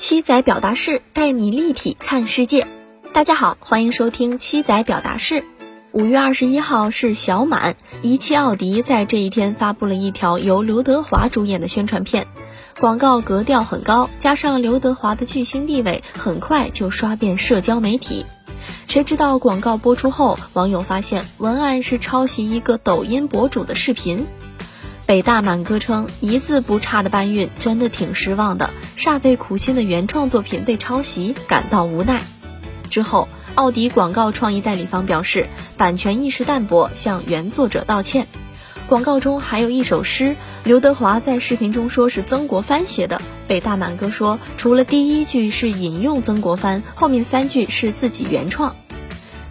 七仔表达式带你立体看世界。大家好，欢迎收听七仔表达式。五月二十一号是小满，一汽奥迪在这一天发布了一条由刘德华主演的宣传片，广告格调很高，加上刘德华的巨星地位，很快就刷遍社交媒体。谁知道广告播出后，网友发现文案是抄袭一个抖音博主的视频。北大满哥称一字不差的搬运真的挺失望的，煞费苦心的原创作品被抄袭，感到无奈。之后，奥迪广告创意代理方表示版权意识淡薄，向原作者道歉。广告中还有一首诗，刘德华在视频中说是曾国藩写的。北大满哥说，除了第一句是引用曾国藩，后面三句是自己原创。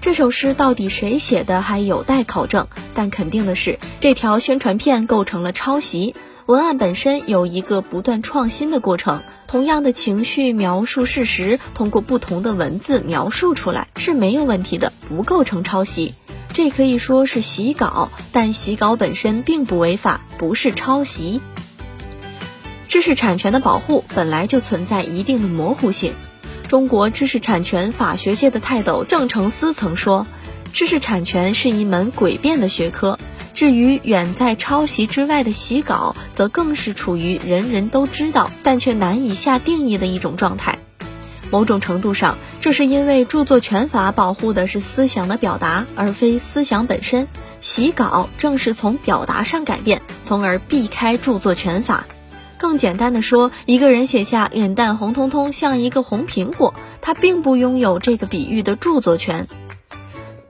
这首诗到底谁写的还有待考证，但肯定的是，这条宣传片构成了抄袭。文案本身有一个不断创新的过程，同样的情绪描述事实，通过不同的文字描述出来是没有问题的，不构成抄袭。这可以说是洗稿，但洗稿本身并不违法，不是抄袭。知识产权的保护本来就存在一定的模糊性。中国知识产权法学界的泰斗郑成思曾说：“知识产权是一门诡辩的学科。至于远在抄袭之外的洗稿，则更是处于人人都知道但却难以下定义的一种状态。某种程度上，这是因为著作权法保护的是思想的表达，而非思想本身。洗稿正是从表达上改变，从而避开著作权法。”更简单的说，一个人写下“脸蛋红彤彤，像一个红苹果”，他并不拥有这个比喻的著作权。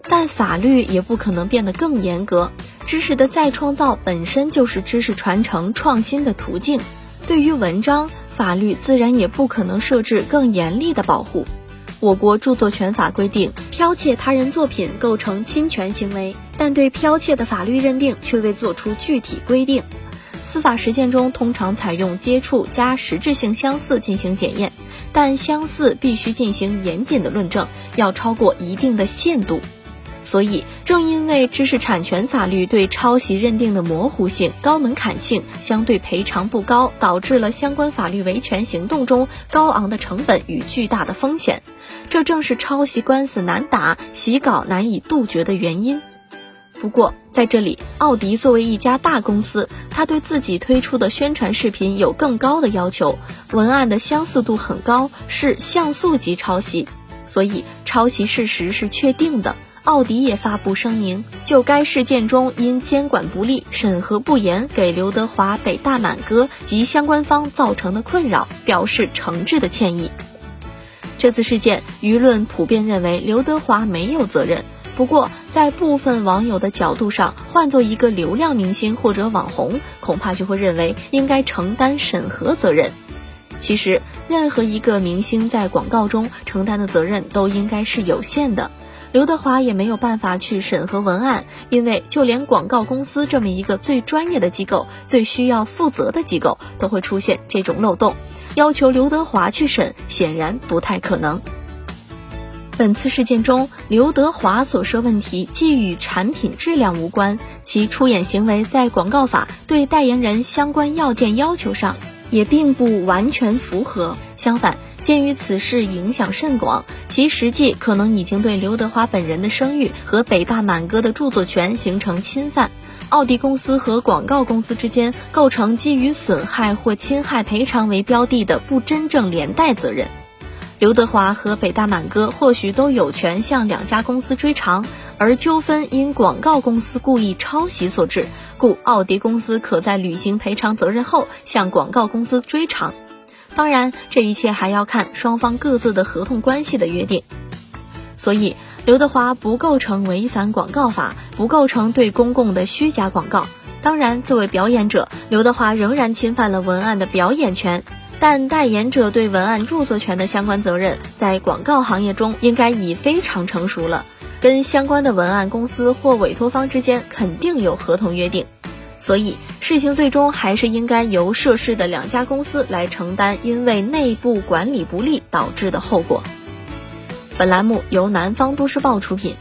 但法律也不可能变得更严格。知识的再创造本身就是知识传承创新的途径。对于文章，法律自然也不可能设置更严厉的保护。我国著作权法规定，剽窃他人作品构成侵权行为，但对剽窃的法律认定却未作出具体规定。司法实践中通常采用接触加实质性相似进行检验，但相似必须进行严谨的论证，要超过一定的限度。所以，正因为知识产权法律对抄袭认定的模糊性、高门槛性、相对赔偿不高，导致了相关法律维权行动中高昂的成本与巨大的风险。这正是抄袭官司难打、洗稿难以杜绝的原因。不过，在这里，奥迪作为一家大公司，它对自己推出的宣传视频有更高的要求，文案的相似度很高，是像素级抄袭，所以抄袭事实是确定的。奥迪也发布声明，就该事件中因监管不力、审核不严，给刘德华、北大满哥及相关方造成的困扰，表示诚挚的歉意。这次事件，舆论普遍认为刘德华没有责任。不过，在部分网友的角度上，换做一个流量明星或者网红，恐怕就会认为应该承担审核责任。其实，任何一个明星在广告中承担的责任都应该是有限的。刘德华也没有办法去审核文案，因为就连广告公司这么一个最专业的机构、最需要负责的机构，都会出现这种漏洞，要求刘德华去审，显然不太可能。本次事件中，刘德华所涉问题既与产品质量无关，其出演行为在广告法对代言人相关要件要求上也并不完全符合。相反，鉴于此事影响甚广，其实际可能已经对刘德华本人的声誉和北大满哥的著作权形成侵犯。奥迪公司和广告公司之间构成基于损害或侵害赔偿为标的的不真正连带责任。刘德华和北大满哥或许都有权向两家公司追偿，而纠纷因广告公司故意抄袭所致，故奥迪公司可在履行赔偿责任后向广告公司追偿。当然，这一切还要看双方各自的合同关系的约定。所以，刘德华不构成违反广告法，不构成对公共的虚假广告。当然，作为表演者，刘德华仍然侵犯了文案的表演权。但代言者对文案著作权的相关责任，在广告行业中应该已非常成熟了。跟相关的文案公司或委托方之间肯定有合同约定，所以事情最终还是应该由涉事的两家公司来承担因为内部管理不力导致的后果。本栏目由南方都市报出品。